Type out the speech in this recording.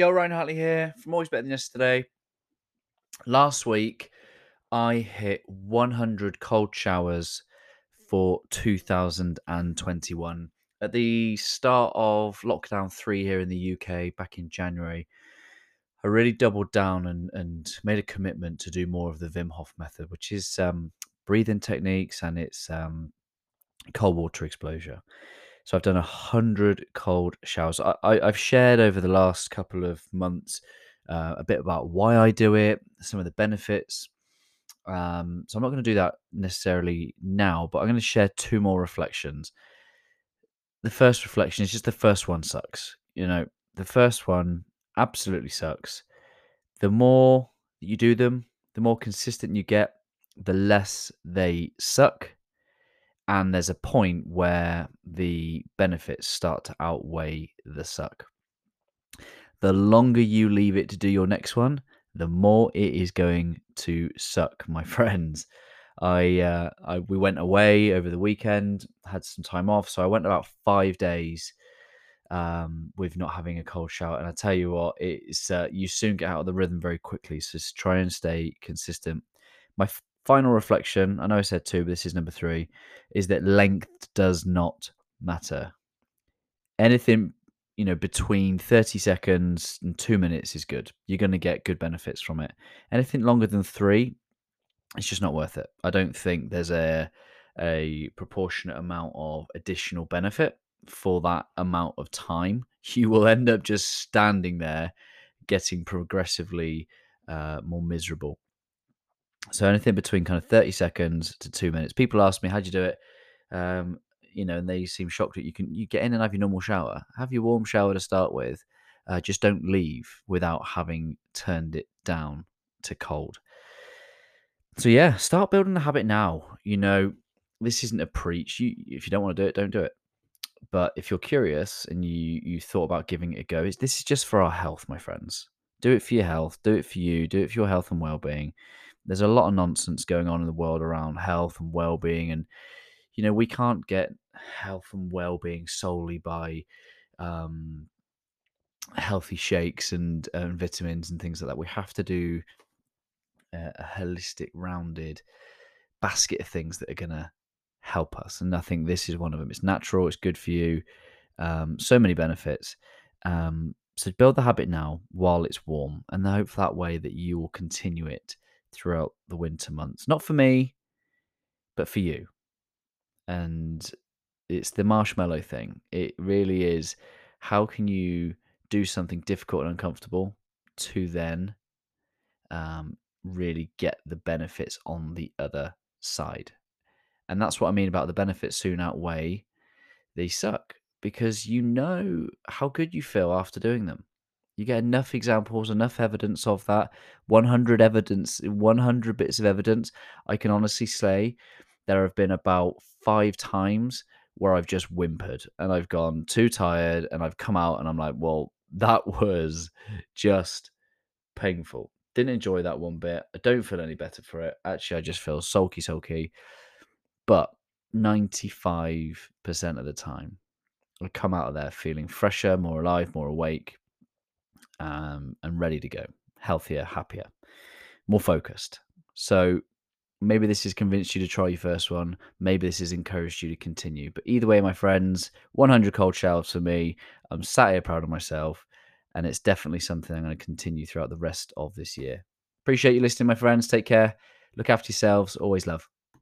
Yo, Ryan Hartley here from Always Better Than Yesterday. Last week, I hit 100 cold showers for 2021. At the start of lockdown three here in the UK back in January, I really doubled down and, and made a commitment to do more of the Wim Hof method, which is um, breathing techniques and it's um, cold water exposure. So I've done a hundred cold showers. I, I, have shared over the last couple of months uh, a bit about why I do it, some of the benefits. Um, so I'm not going to do that necessarily now, but I'm going to share two more reflections. The first reflection is just the first one sucks. You know, the first one absolutely sucks. The more you do them, the more consistent you get, the less they suck and there's a point where the benefits start to outweigh the suck. The longer you leave it to do your next one, the more it is going to suck, my friends. I, uh, I we went away over the weekend, had some time off, so I went about five days um, with not having a cold shower. And I tell you what, it's uh, you soon get out of the rhythm very quickly. So just try and stay consistent. My final reflection i know i said two but this is number three is that length does not matter. Anything you know between 30 seconds and two minutes is good. You're going to get good benefits from it. Anything longer than three it's just not worth it. I don't think there's a a proportionate amount of additional benefit for that amount of time. You will end up just standing there getting progressively uh, more miserable so anything between kind of 30 seconds to two minutes. People ask me, how'd you do it? Um, you know, and they seem shocked that you can you get in and have your normal shower. Have your warm shower to start with. Uh, just don't leave without having turned it down to cold. So yeah, start building the habit now. You know, this isn't a preach. You if you don't want to do it, don't do it. But if you're curious and you you thought about giving it a go, this is just for our health, my friends. Do it for your health. Do it for you. Do it for your health and well-being there's a lot of nonsense going on in the world around health and well-being and you know we can't get health and well-being solely by um, healthy shakes and, vitamins and things like that. We have to do a, a holistic rounded basket of things that are going to help us and i think this is one of them. It's natural it's good for you um, so many benefits um, so build the habit now while it's warm and I hope that way that you will continue it throughout the winter months. Not for me, but for you. And it's the marshmallow thing. It really is how can you do something difficult and uncomfortable to then um, really get the benefits on the other side. And that's what I mean about the benefits soon outweigh they suck because you know how good you feel after doing them. You get enough examples, enough evidence of that. 100 evidence, 100 bits of evidence. I can honestly say there have been about five times where I've just whimpered and I've gone too tired and I've come out and I'm like, well, that was just painful. Didn't enjoy that one bit. I don't feel any better for it. Actually, I just feel sulky, sulky. But 95% of the time, I come out of there feeling fresher, more alive, more awake, um, and ready to go, healthier, happier, more focused. So maybe this has convinced you to try your first one. Maybe this has encouraged you to continue. But either way, my friends, 100 cold showers for me. I'm sat here proud of myself, and it's definitely something I'm going to continue throughout the rest of this year. Appreciate you listening, my friends. Take care. Look after yourselves. Always love.